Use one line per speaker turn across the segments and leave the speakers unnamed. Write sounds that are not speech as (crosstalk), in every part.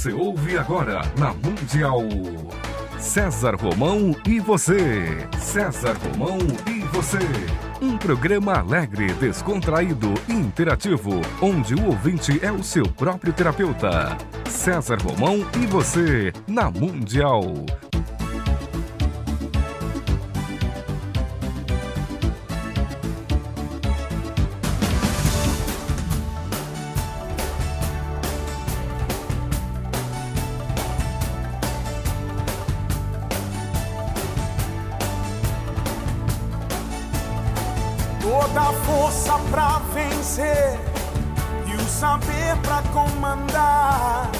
Você ouve agora na Mundial. César Romão e você. César Romão e você. Um programa alegre, descontraído e interativo, onde o ouvinte é o seu próprio terapeuta. César Romão e você, na Mundial.
Toda a força pra vencer e o saber pra comandar.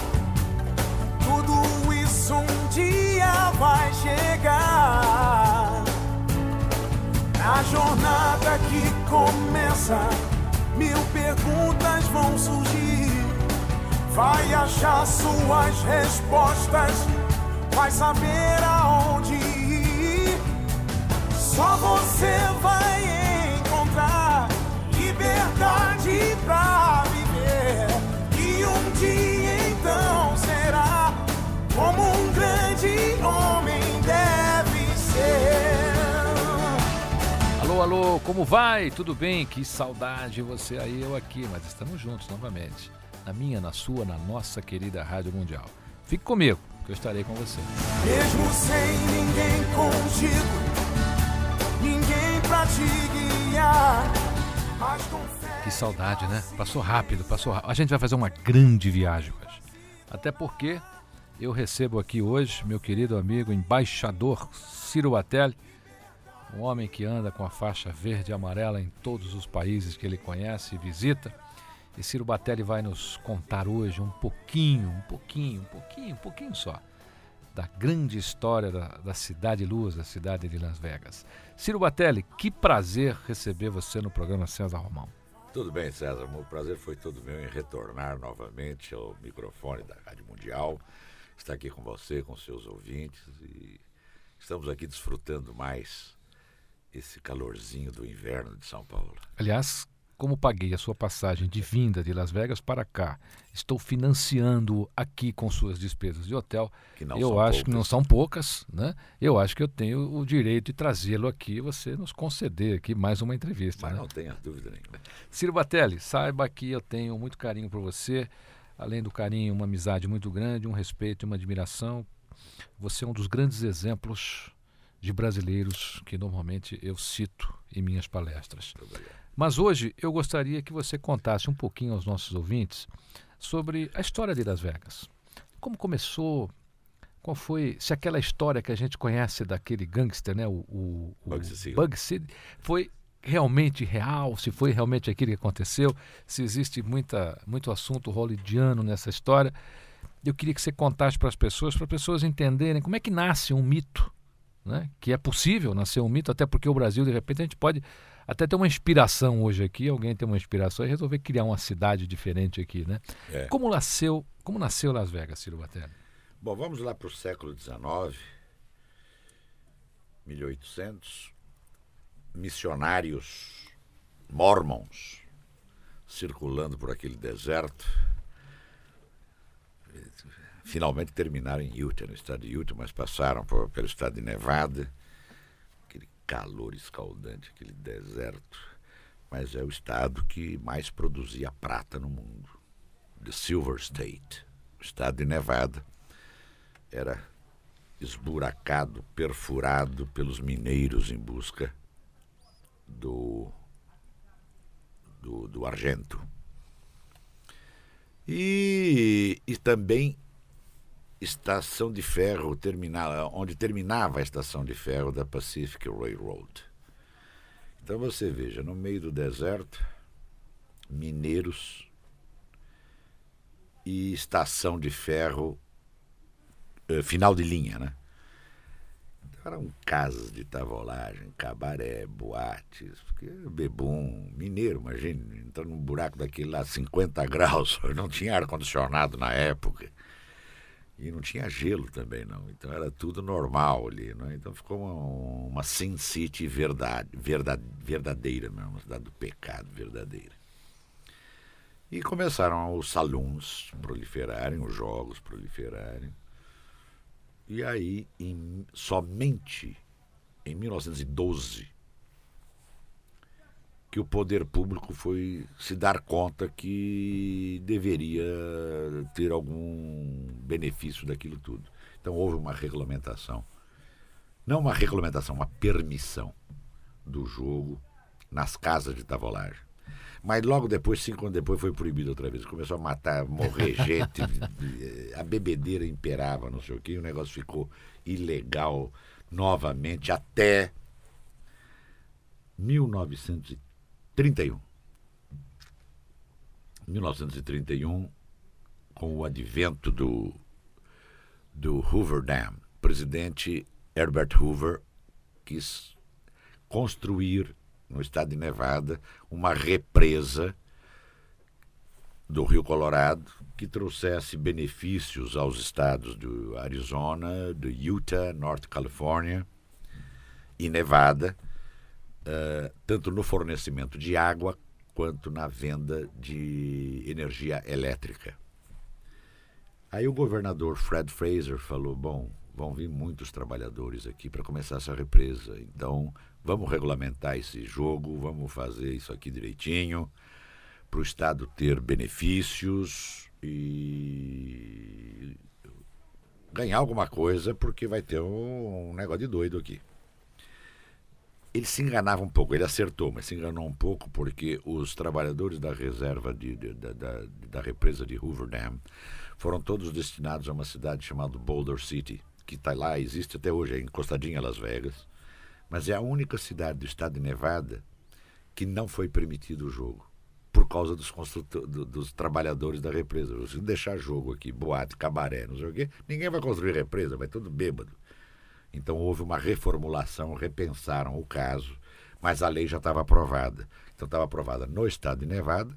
Tudo isso um dia vai chegar. Na jornada que começa, mil perguntas vão surgir. Vai achar suas respostas, vai saber aonde ir. Só você vai liberdade pra viver. E um dia então será como um grande homem deve ser.
Alô, alô, como vai? Tudo bem? Que saudade você aí, eu aqui, mas estamos juntos novamente. Na minha, na sua, na nossa querida Rádio Mundial. Fique comigo, que eu estarei com você.
Mesmo sem ninguém contigo, ninguém pra te guiar. Mas com fé.
Que saudade, né? Passou rápido, passou rápido. A gente vai fazer uma grande viagem hoje. Até porque eu recebo aqui hoje meu querido amigo embaixador Ciro Batelli, um homem que anda com a faixa verde e amarela em todos os países que ele conhece e visita. E Ciro Batelli vai nos contar hoje um pouquinho, um pouquinho, um pouquinho, um pouquinho só, da grande história da, da Cidade Luz, da cidade de Las Vegas. Ciro Batelli, que prazer receber você no programa César Romão.
Tudo bem, César. O prazer foi todo meu em retornar novamente ao microfone da Rádio Mundial. Estar aqui com você, com seus ouvintes e estamos aqui desfrutando mais esse calorzinho do inverno de São Paulo.
Aliás, como paguei a sua passagem de vinda de Las Vegas para cá, estou financiando aqui com suas despesas de hotel.
Que não
eu acho que
poucas.
não são poucas, né? Eu acho que eu tenho o direito de trazê-lo aqui e você nos conceder aqui mais uma entrevista.
Mas
né?
não tenha dúvida nenhuma.
Ciro Batelli, saiba que eu tenho muito carinho por você, além do carinho, uma amizade muito grande, um respeito e uma admiração. Você é um dos grandes exemplos de brasileiros que normalmente eu cito em minhas palestras. Mas hoje eu gostaria que você contasse um pouquinho aos nossos ouvintes sobre a história de Las Vegas. Como começou? Qual foi? Se aquela história que a gente conhece daquele gangster, né, o, o, o.
Bugsy,
foi realmente real? Se foi realmente aquilo que aconteceu? Se existe muita, muito assunto hollywoodiano nessa história? Eu queria que você contasse para as pessoas, para as pessoas entenderem como é que nasce um mito, né? Que é possível nascer um mito, até porque o Brasil de repente a gente pode até ter uma inspiração hoje aqui, alguém tem uma inspiração e resolver criar uma cidade diferente aqui, né?
É.
Como nasceu, como nasceu Las Vegas, Ciro Batelli?
Bom, vamos lá para o século XIX, 1800. Missionários mormons circulando por aquele deserto. Finalmente terminaram em Utah, no estado de Utah, mas passaram por- pelo estado de Nevada. Aquele calor escaldante, aquele deserto. Mas é o estado que mais produzia prata no mundo. The Silver State, o estado de Nevada era esburacado, perfurado pelos mineiros em busca do, do, do argento. E, e também estação de ferro, termina, onde terminava a estação de ferro da Pacific Railroad. Então você veja, no meio do deserto, mineiros e estação de ferro eh, final de linha, né? Então, eram casas de tavolagem, cabaré, boates, porque bebum, mineiro, imagine, entrando num buraco daquele lá, 50 (laughs) graus, não tinha ar-condicionado na época. E não tinha gelo também, não. Então era tudo normal ali, né? Então ficou uma, uma Sin City verdade, verdade, verdadeira mesmo, uma cidade do pecado verdadeira. E começaram os salões proliferarem, os jogos proliferarem. E aí, em, somente em 1912, que o poder público foi se dar conta que deveria ter algum benefício daquilo tudo. Então houve uma regulamentação. Não uma regulamentação, uma permissão do jogo nas casas de tavolagem. Mas logo depois, cinco anos depois, foi proibido outra vez. Começou a matar, morrer (laughs) gente. a bebedeira imperava, não sei o quê. E o negócio ficou ilegal novamente até 1931. 1931, com o advento do, do Hoover Dam, presidente Herbert Hoover quis construir no estado de Nevada, uma represa do Rio Colorado que trouxesse benefícios aos estados do Arizona, do Utah, Norte Califórnia e Nevada, uh, tanto no fornecimento de água quanto na venda de energia elétrica. Aí o governador Fred Fraser falou: bom, vão vir muitos trabalhadores aqui para começar essa represa, então Vamos regulamentar esse jogo, vamos fazer isso aqui direitinho, para o Estado ter benefícios e ganhar alguma coisa, porque vai ter um, negócio de doido aqui. Ele se enganava um pouco, ele acertou, mas se enganou um pouco porque os trabalhadores da reserva de, de, da, da, represa de Hoover Dam foram todos destinados a uma cidade chamada Boulder City, que está lá, existe até hoje, é encostadinha a Las Vegas mas é a única cidade do estado de Nevada que não foi permitido o jogo por causa dos, do, dos trabalhadores da represa. Se deixar jogo aqui, boate, cabaré, não sei o quê, ninguém vai construir represa, vai todo bêbado. Então houve uma reformulação, repensaram o caso, mas a lei já estava aprovada. Então estava aprovada no estado de Nevada,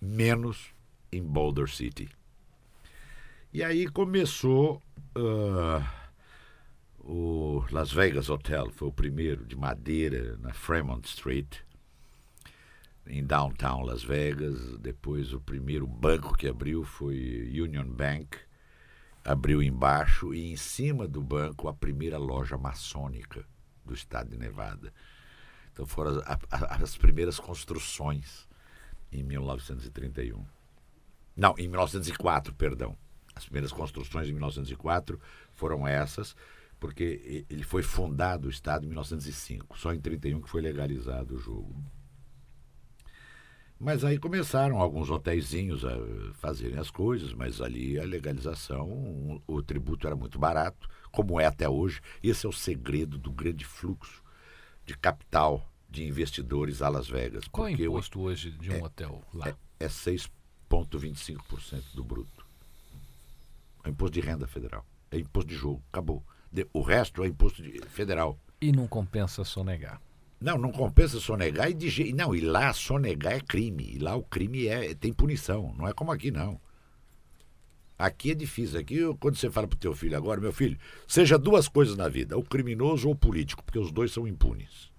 menos em Boulder City. E aí começou. Uh, o Las Vegas Hotel foi o primeiro de madeira na Fremont Street, em downtown Las Vegas. Depois o primeiro banco que abriu foi Union Bank, abriu embaixo e em cima do banco a primeira loja maçônica do estado de Nevada. Então foram as, as primeiras construções em 1931. Não, em 1904, perdão. As primeiras construções em 1904 foram essas porque ele foi fundado o Estado em 1905, só em 31 que foi legalizado o jogo. Mas aí começaram alguns hotéisinhos a fazerem as coisas, mas ali a legalização, o tributo era muito barato, como é até hoje. Esse é o segredo do grande fluxo de capital de investidores a Las Vegas.
Qual é o imposto hoje de um
é,
hotel lá?
É, é 6,25% do bruto. É imposto de renda federal. É imposto de jogo. Acabou. O resto é imposto federal.
E não compensa sonegar.
Não, não compensa sonegar e de não, e lá sonegar é crime. E lá o crime é tem punição, não é como aqui não. Aqui é difícil. Aqui, quando você fala pro teu filho agora, meu filho, seja duas coisas na vida, o criminoso ou o político, porque os dois são impunes.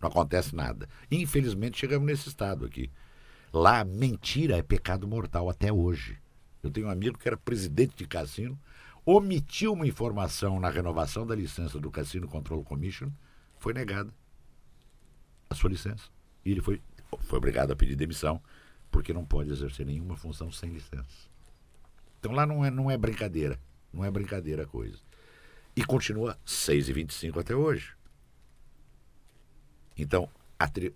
Não acontece nada. Infelizmente chegamos nesse estado aqui. Lá mentira é pecado mortal até hoje. Eu tenho um amigo que era presidente de cassino, omitiu uma informação na renovação da licença do Cassino Control Commission, foi negada a sua licença. E ele foi, foi obrigado a pedir demissão, porque não pode exercer nenhuma função sem licença. Então lá não é, não é brincadeira. Não é brincadeira a coisa. E continua 6,25 até hoje. Então,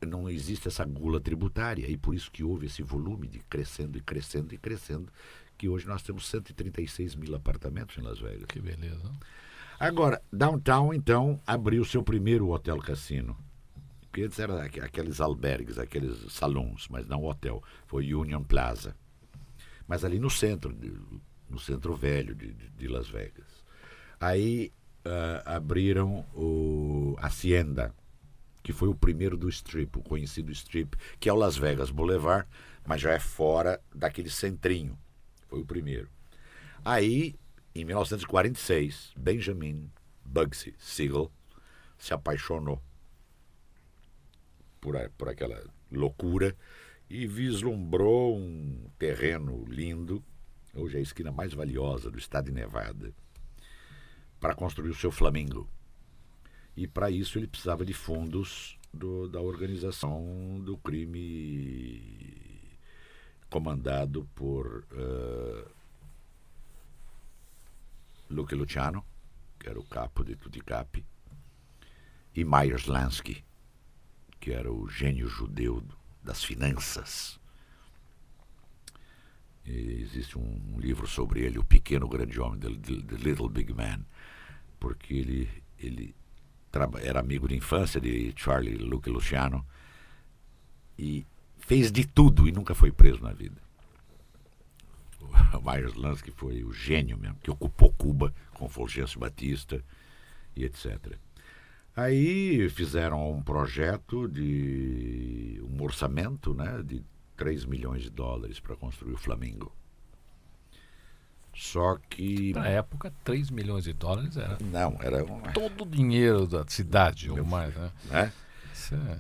não existe essa gula tributária e por isso que houve esse volume de crescendo e crescendo e crescendo que hoje nós temos 136 mil apartamentos em Las Vegas.
Que beleza.
Agora, Downtown, então, abriu seu primeiro hotel cassino. Que antes era aqueles albergues, aqueles salões, mas não hotel. Foi Union Plaza. Mas ali no centro, no centro velho de, de Las Vegas. Aí uh, abriram o Hacienda, que foi o primeiro do Strip, o conhecido Strip, que é o Las Vegas Boulevard, mas já é fora daquele centrinho. Foi o primeiro. Aí, em 1946, Benjamin Bugsy Siegel se apaixonou por, a, por aquela loucura e vislumbrou um terreno lindo, hoje é a esquina mais valiosa do estado de Nevada, para construir o seu Flamingo. E para isso ele precisava de fundos do, da organização do crime comandado por uh, Luke Luciano, que era o capo de Tuticap, e Myers Lansky, que era o gênio judeu das finanças. E existe um livro sobre ele, O Pequeno Grande Homem, The, The Little Big Man, porque ele, ele era amigo de infância de Charlie Luke Luciano e fez de tudo e nunca foi preso na vida. O Myers Lansky foi o gênio mesmo, que ocupou Cuba com Fulgêncio Batista e etc. Aí fizeram um projeto de um orçamento né, de 3 milhões de dólares para construir o Flamengo. Só que.
Na época, 3 milhões de dólares era.
Não, era. Um...
Todo o dinheiro da cidade, ou mais, né?
né? É...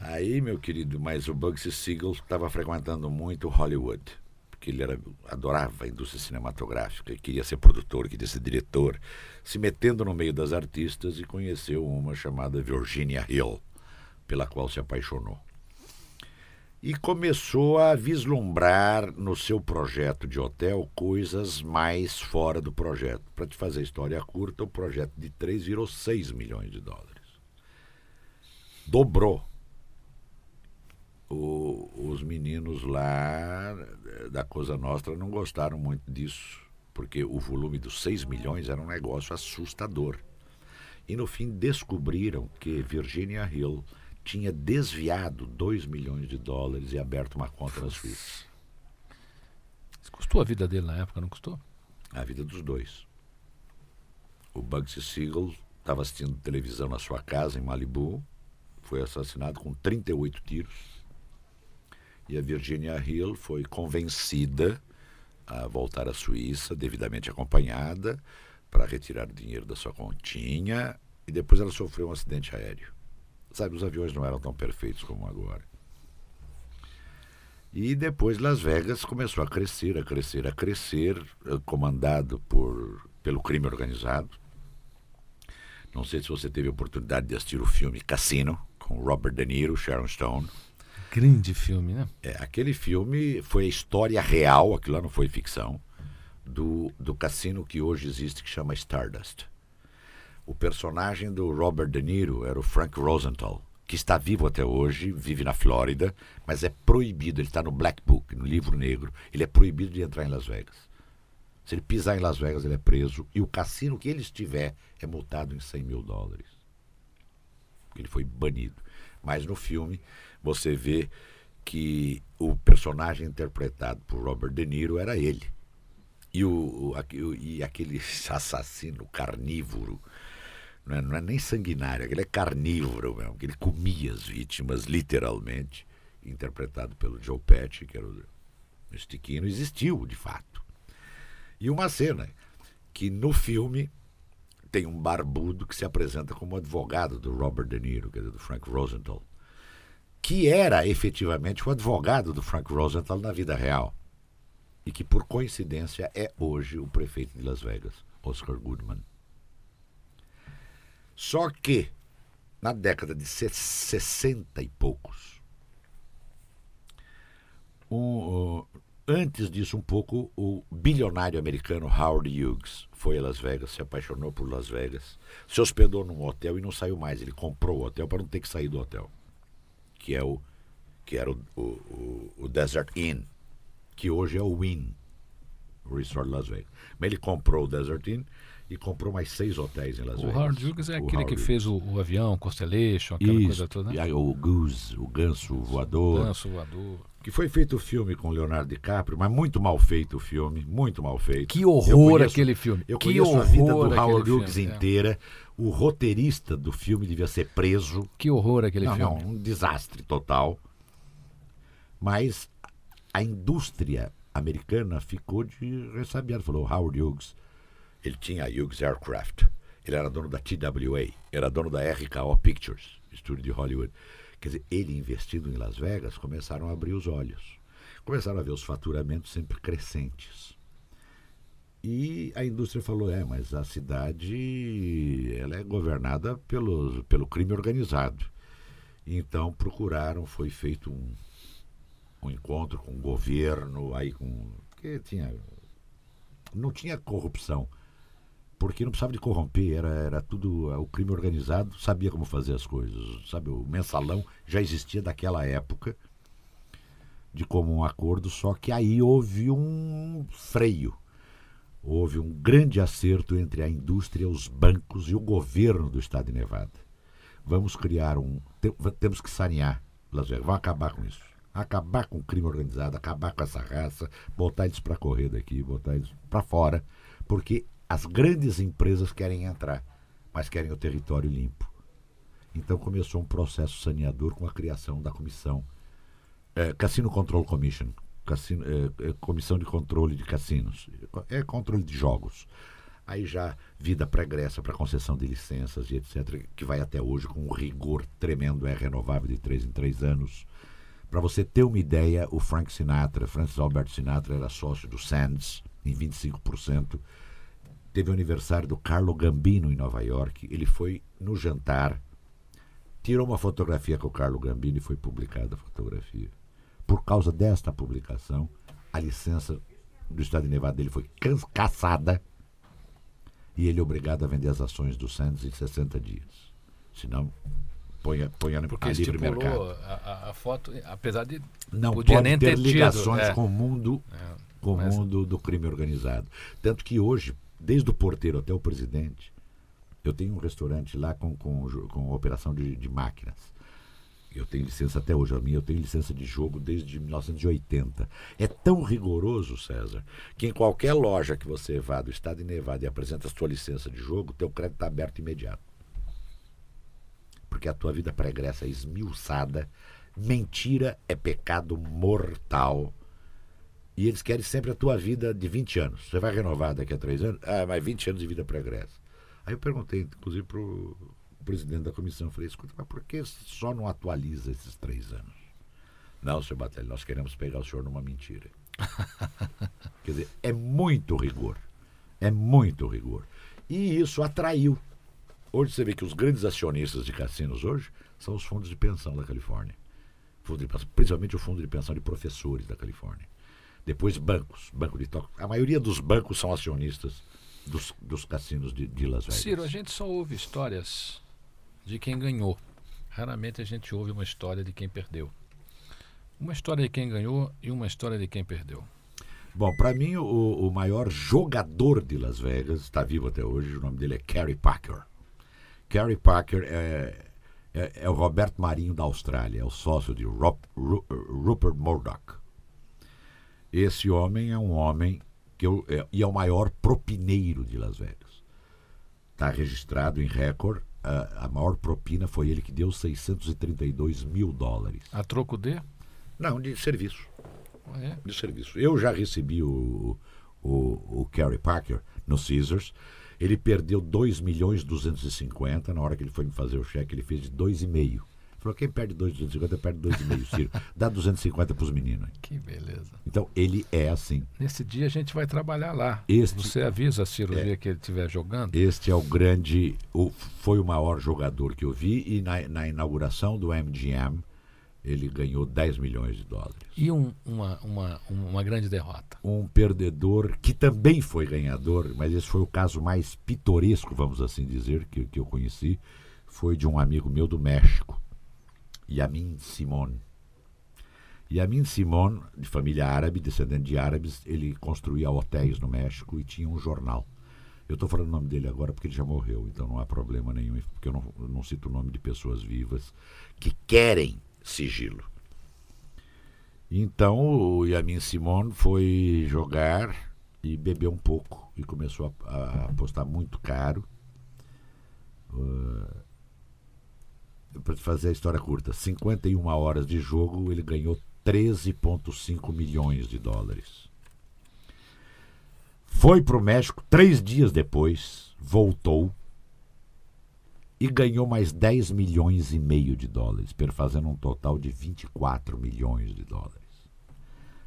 Aí, meu querido, mas o Bugsy Siegel estava frequentando muito Hollywood. Porque ele era, adorava a indústria cinematográfica, queria ser produtor, queria ser diretor, se metendo no meio das artistas e conheceu uma chamada Virginia Hill, pela qual se apaixonou e começou a vislumbrar no seu projeto de hotel coisas mais fora do projeto. Para te fazer história curta, o projeto de 3 virou 6 milhões de dólares. Dobrou. O, os meninos lá da Cosa Nostra não gostaram muito disso, porque o volume dos 6 milhões era um negócio assustador. E no fim descobriram que Virginia Hill tinha desviado 2 milhões de dólares e aberto uma conta na Suíça.
Isso custou a vida dele na época, não custou?
A vida dos dois. O Bugsy Siegel estava assistindo televisão na sua casa em Malibu, foi assassinado com 38 tiros. E a Virginia Hill foi convencida a voltar à Suíça, devidamente acompanhada, para retirar dinheiro da sua continha, e depois ela sofreu um acidente aéreo. Sabe, os aviões não eram tão perfeitos como agora. E depois Las Vegas começou a crescer, a crescer, a crescer, eh, comandado por, pelo crime organizado. Não sei se você teve a oportunidade de assistir o filme Cassino, com Robert De Niro, Sharon Stone.
Grande filme, né?
É, aquele filme foi a história real, aquilo lá não foi ficção, do, do cassino que hoje existe, que chama Stardust. O personagem do Robert De Niro era o Frank Rosenthal, que está vivo até hoje, vive na Flórida, mas é proibido, ele está no Black Book, no livro negro, ele é proibido de entrar em Las Vegas. Se ele pisar em Las Vegas, ele é preso e o cassino que ele estiver é multado em 100 mil dólares. Ele foi banido. Mas no filme você vê que o personagem interpretado por Robert De Niro era ele. E, o, o, e aquele (laughs) assassino carnívoro não é, não é nem sanguinário, ele é carnívoro mesmo, que ele comia as vítimas, literalmente, interpretado pelo Joe Pesci, que era o Stiquino, existiu de fato. E uma cena que no filme tem um barbudo que se apresenta como advogado do Robert De Niro, quer dizer, do Frank Rosenthal, que era efetivamente o advogado do Frank Rosenthal na vida real. E que, por coincidência, é hoje o prefeito de Las Vegas, Oscar Goodman. Só que, na década de 60 e poucos, um, antes disso um pouco, o bilionário americano Howard Hughes foi a Las Vegas, se apaixonou por Las Vegas, se hospedou num hotel e não saiu mais. Ele comprou o hotel para não ter que sair do hotel, que é o que era o, o, o Desert Inn, que hoje é o Wynn Resort Las Vegas. Mas ele comprou o Desert Inn e comprou mais seis hotéis em Las Vegas.
O Howard Hughes é o aquele Howard que fez o, o, avião, Constellation, aquela Isso, coisa toda.
Né? o Goose, o ganso voador.
O ganso voador.
Que foi feito o filme com Leonardo DiCaprio, mas muito mal feito o filme, muito mal feito.
Que horror conheço, aquele filme.
Eu
que
conheço a vida do Howard Hughes é. inteira. É. O roteirista do filme devia ser preso.
Que horror aquele
não,
filme.
Não, um desastre total. Mas a indústria americana ficou de ressabiado. Falou, Howard Hughes ele tinha a Hughes Aircraft. Ele era dono da TWA, era dono da RKO Pictures, estúdio de Hollywood. Quer dizer, ele investindo em Las Vegas, começaram a abrir os olhos. começaram a ver os faturamentos sempre crescentes. E a indústria falou: é, mas a cidade ela é governada pelo, pelo crime organizado. Então procuraram, foi feito um, um encontro com o governo, aí com. Porque tinha. Não tinha corrupção. Porque não precisava de corromper, era, era tudo. O crime organizado sabia como fazer as coisas. Sabe, o mensalão já existia daquela época de comum acordo, só que aí houve um freio houve um grande acerto entre a indústria, os bancos e o governo do estado de Nevada. Vamos criar um. Temos que sanear Las Vegas, vamos acabar com isso. Acabar com o crime organizado, acabar com essa raça, botar eles para correr daqui, botar eles para fora, porque as grandes empresas querem entrar, mas querem o território limpo. Então começou um processo saneador com a criação da comissão é, Cassino Control Commission, cassino, é, é, comissão de controle de cassinos, é controle de jogos. Aí já vida pregressa para concessão de licenças e etc., que vai até hoje com um rigor tremendo, é renovável de três em três anos. Para você ter uma ideia, o Frank Sinatra, Francis Albert Sinatra, era sócio do Sands em 25%. Teve o aniversário do Carlo Gambino em Nova York. Ele foi no jantar, tirou uma fotografia com o Carlo Gambino e foi publicada a fotografia por causa desta publicação, a licença do Estado de Nevada dele foi caçada e ele é obrigado a vender as ações do Sands em 60 dias. Senão, põe, põe a,
Porque
a livre mercado.
A, a, foto, apesar de.
Não pode
nem
ter,
ter
ligações
é.
com o mundo,
É,
com o mundo do crime organizado. Tanto que hoje, desde o porteiro até o presidente, eu tenho um restaurante lá com, com, com operação de, de máquinas. Eu tenho licença até hoje, a minha eu tenho licença de jogo desde 1980. É tão rigoroso, César, que em qualquer loja que você vá do estado de Nevada e apresenta a sua licença de jogo, teu crédito está aberto imediato. Porque a tua vida pregressa é esmiuçada, mentira é pecado mortal. E eles querem sempre a tua vida de 20 anos. Você vai renovar daqui a três anos? Ah, mas 20 anos de vida pregressa. Aí eu perguntei, inclusive, para o presidente da comissão, falei, escuta, mas por que só não atualiza esses três anos? Não, senhor Batelli, nós queremos pegar o senhor numa mentira. (laughs) Quer dizer, é muito rigor. É muito rigor. E isso atraiu. Hoje você vê que os grandes acionistas de cassinos hoje são os fundos de pensão da Califórnia. Principalmente o fundo de pensão de professores da Califórnia. Depois bancos, banco de toque. A maioria dos bancos são acionistas dos, dos cassinos de, de Las Vegas.
Ciro, a gente só ouve histórias de quem ganhou. Raramente a gente ouve uma história de quem perdeu. Uma história de quem ganhou e uma história de quem perdeu.
Bom, para mim, o, o maior jogador de Las Vegas, está vivo até hoje, o nome dele é Kerry Packer. Kerry Packer é, é, é o Roberto Marinho da Austrália, é o sócio de Rupert Murdoch. Esse homem é um homem que eu, é, e é o maior propineiro de Las Vegas. Está registrado em recorde, a, a maior propina foi ele que deu 632 mil dólares.
A troco de?
Não, de serviço
É.
de serviço. Eu já recebi o, o, o Kerry Packer no Caesars. Ele perdeu 2 milhões 250. Na hora que ele foi me fazer o cheque, ele fez de 2,5. Falou, quem perde 2,250 perde 2,5, Ciro. (laughs) Dá 250 para os meninos.
Que beleza.
Então, ele é assim.
Nesse dia a gente vai trabalhar lá.
Este-
Você avisa, Ciro, o
É.
dia que ele estiver jogando?
Este é o grande, o, foi o maior jogador que eu vi. E na, na inauguração do MGM, ele ganhou 10 milhões de dólares.
E um- uma, uma, uma grande derrota.
um perdedor que também foi ganhador, mas esse foi o caso mais pitoresco, vamos assim dizer, que, que eu conheci, foi de um amigo meu do México, Yamin Simon. Yamin Simon, de família árabe, descendente de árabes, ele construía hotéis no México e tinha um jornal. Eu estou falando o nome dele agora porque ele já morreu, então não há problema nenhum, porque eu não, eu não cito o nome de pessoas vivas que querem sigilo. Então o Yamin Simon foi jogar e bebeu um pouco e começou a, a apostar muito caro. Para fazer a história curta, 51 horas de jogo, ele ganhou 13,5 milhões de dólares. Foi para o México três dias depois, voltou e ganhou mais 10 milhões e meio de dólares, fazendo um total de 24 milhões de dólares.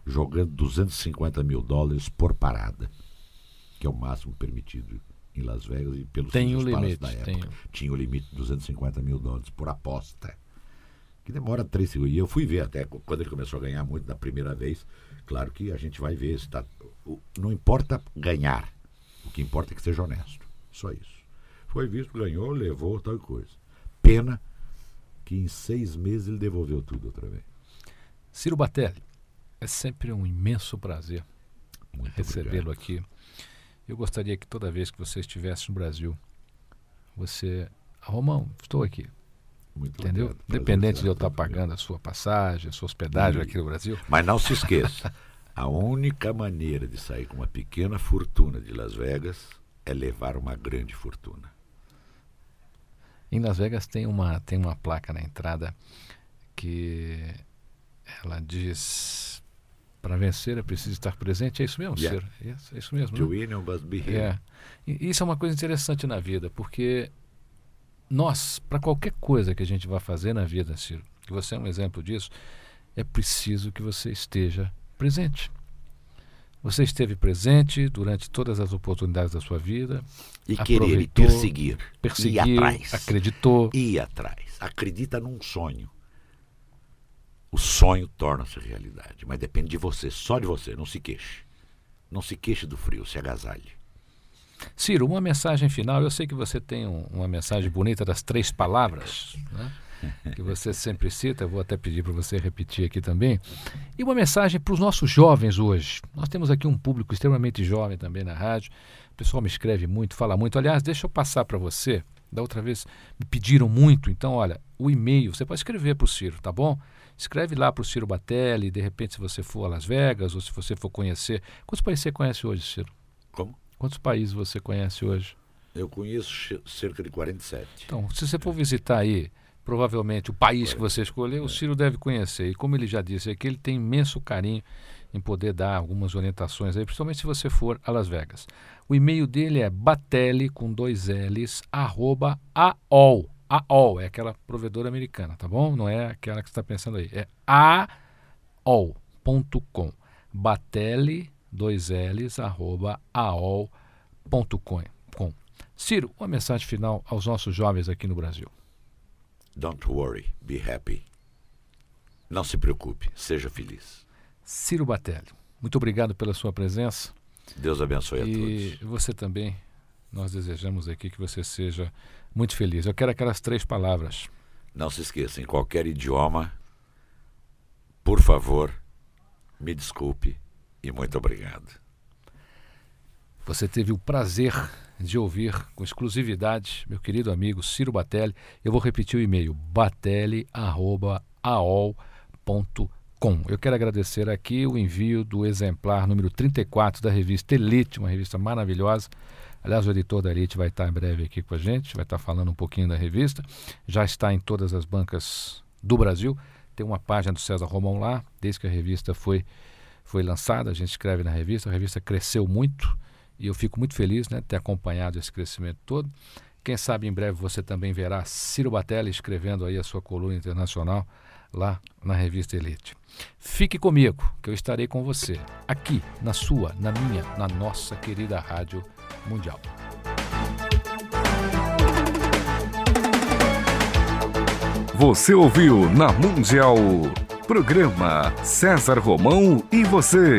jogando 250 mil dólares por parada, que é o máximo permitido em Las Vegas e pelos
Tem
Palace
limite,
da época.
tem.
Tinha o limite de 250 mil dólares por aposta. Que demora três segundos. E eu fui ver até qu- quando ele começou a ganhar muito na primeira vez. Claro que a gente vai ver se tá. Não importa ganhar. O que importa é que seja honesto. Só isso. Foi visto, ganhou, levou, tal coisa. Pena que em seis meses ele devolveu tudo outra vez.
Ciro Batelli, é sempre um imenso prazer recebê-lo aqui. Eu gostaria que toda vez que você estivesse no Brasil, você. Ah, Romão, estou aqui.
Muito
Entendeu?
obrigado.
Independente de eu estar
meu.
pagando a sua passagem, a sua hospedagem
Hum.
aqui no Brasil.
Mas não se esqueça, a única maneira de sair com uma pequena fortuna de Las Vegas é levar uma grande fortuna.
Em Las Vegas tem uma, tem uma placa na entrada que ela diz para vencer é preciso estar presente. É isso mesmo,
Yeah.
Ciro? Yes, é isso mesmo.
To win, you must be here.
É. E isso é uma coisa interessante na vida, porque nós, para qualquer coisa que a gente vá fazer na vida, Ciro, que você é um exemplo disso, é preciso que você esteja presente. Você esteve presente durante todas as oportunidades da sua vida,
E querer e
Aproveitou,
perseguir. Ir atrás.
acreditou.
Ir atrás. Acredita num sonho. O sonho torna-se realidade. Mas depende de você, só de você. Não se queixe. Não se queixe do frio, se agasalhe.
Ciro, uma mensagem final. Eu sei que você tem um- uma mensagem bonita das três palavras, né? (laughs) que você sempre cita. Eu vou até pedir para você repetir aqui também. E uma mensagem para os nossos jovens hoje. Nós temos aqui um público extremamente jovem também na rádio. O pessoal me escreve muito, fala muito. Aliás, deixa eu passar para você. Da outra vez me pediram muito. Então, olha, o e-mail, você pode escrever para o Ciro, tá bom? Escreve lá para o Ciro Batelli. De repente, se você for a Las Vegas ou se você for conhecer. Quantos países você conhece hoje, Ciro?
Como?
Quantos países você conhece hoje?
Eu conheço cerca de 47.
Então, se você for visitar aí, provavelmente o país que você escolheu, o Ciro deve conhecer. E como ele já disse aqui, ele tem imenso carinho em poder dar algumas orientações aí, principalmente se você for a Las Vegas. O e-mail dele é batelli com dois L's, arroba AOL. AOL é aquela provedora americana, tá bom? Não é aquela que você está pensando aí. É AOL.com. Batelli, dois L's, arroba AOL.com. com. Ciro, uma mensagem final aos nossos jovens aqui no Brasil.
Don't worry, be happy. Não se preocupe, seja feliz.
Ciro Batelli, muito obrigado pela sua presença.
Deus abençoe a
E
todos.
você também, nós desejamos aqui que você seja muito feliz. Eu quero aquelas três palavras.
Não se esqueça, em qualquer idioma, por favor, me desculpe e muito obrigado.
Você teve o prazer de ouvir com exclusividade meu querido amigo Ciro Batelli. Eu vou repetir o e-mail: batelli@aol.com. Eu quero agradecer aqui o envio do exemplar número 34 da revista Elite, uma revista maravilhosa. Aliás, o editor da Elite vai estar em breve aqui com a gente, vai estar falando um pouquinho da revista. Já está em todas as bancas do Brasil. Tem uma página do César Romão lá, desde que a revista foi, foi lançada. A gente escreve na revista, a revista cresceu muito e eu fico muito feliz né, de ter acompanhado esse crescimento todo. Quem sabe em breve você também verá Ciro Batelli escrevendo aí a sua coluna internacional lá na revista Elite. Fique comigo, que eu estarei com você, aqui, na sua, na minha, na nossa querida Rádio Mundial.
Você ouviu na Mundial. Programa César Romão e você.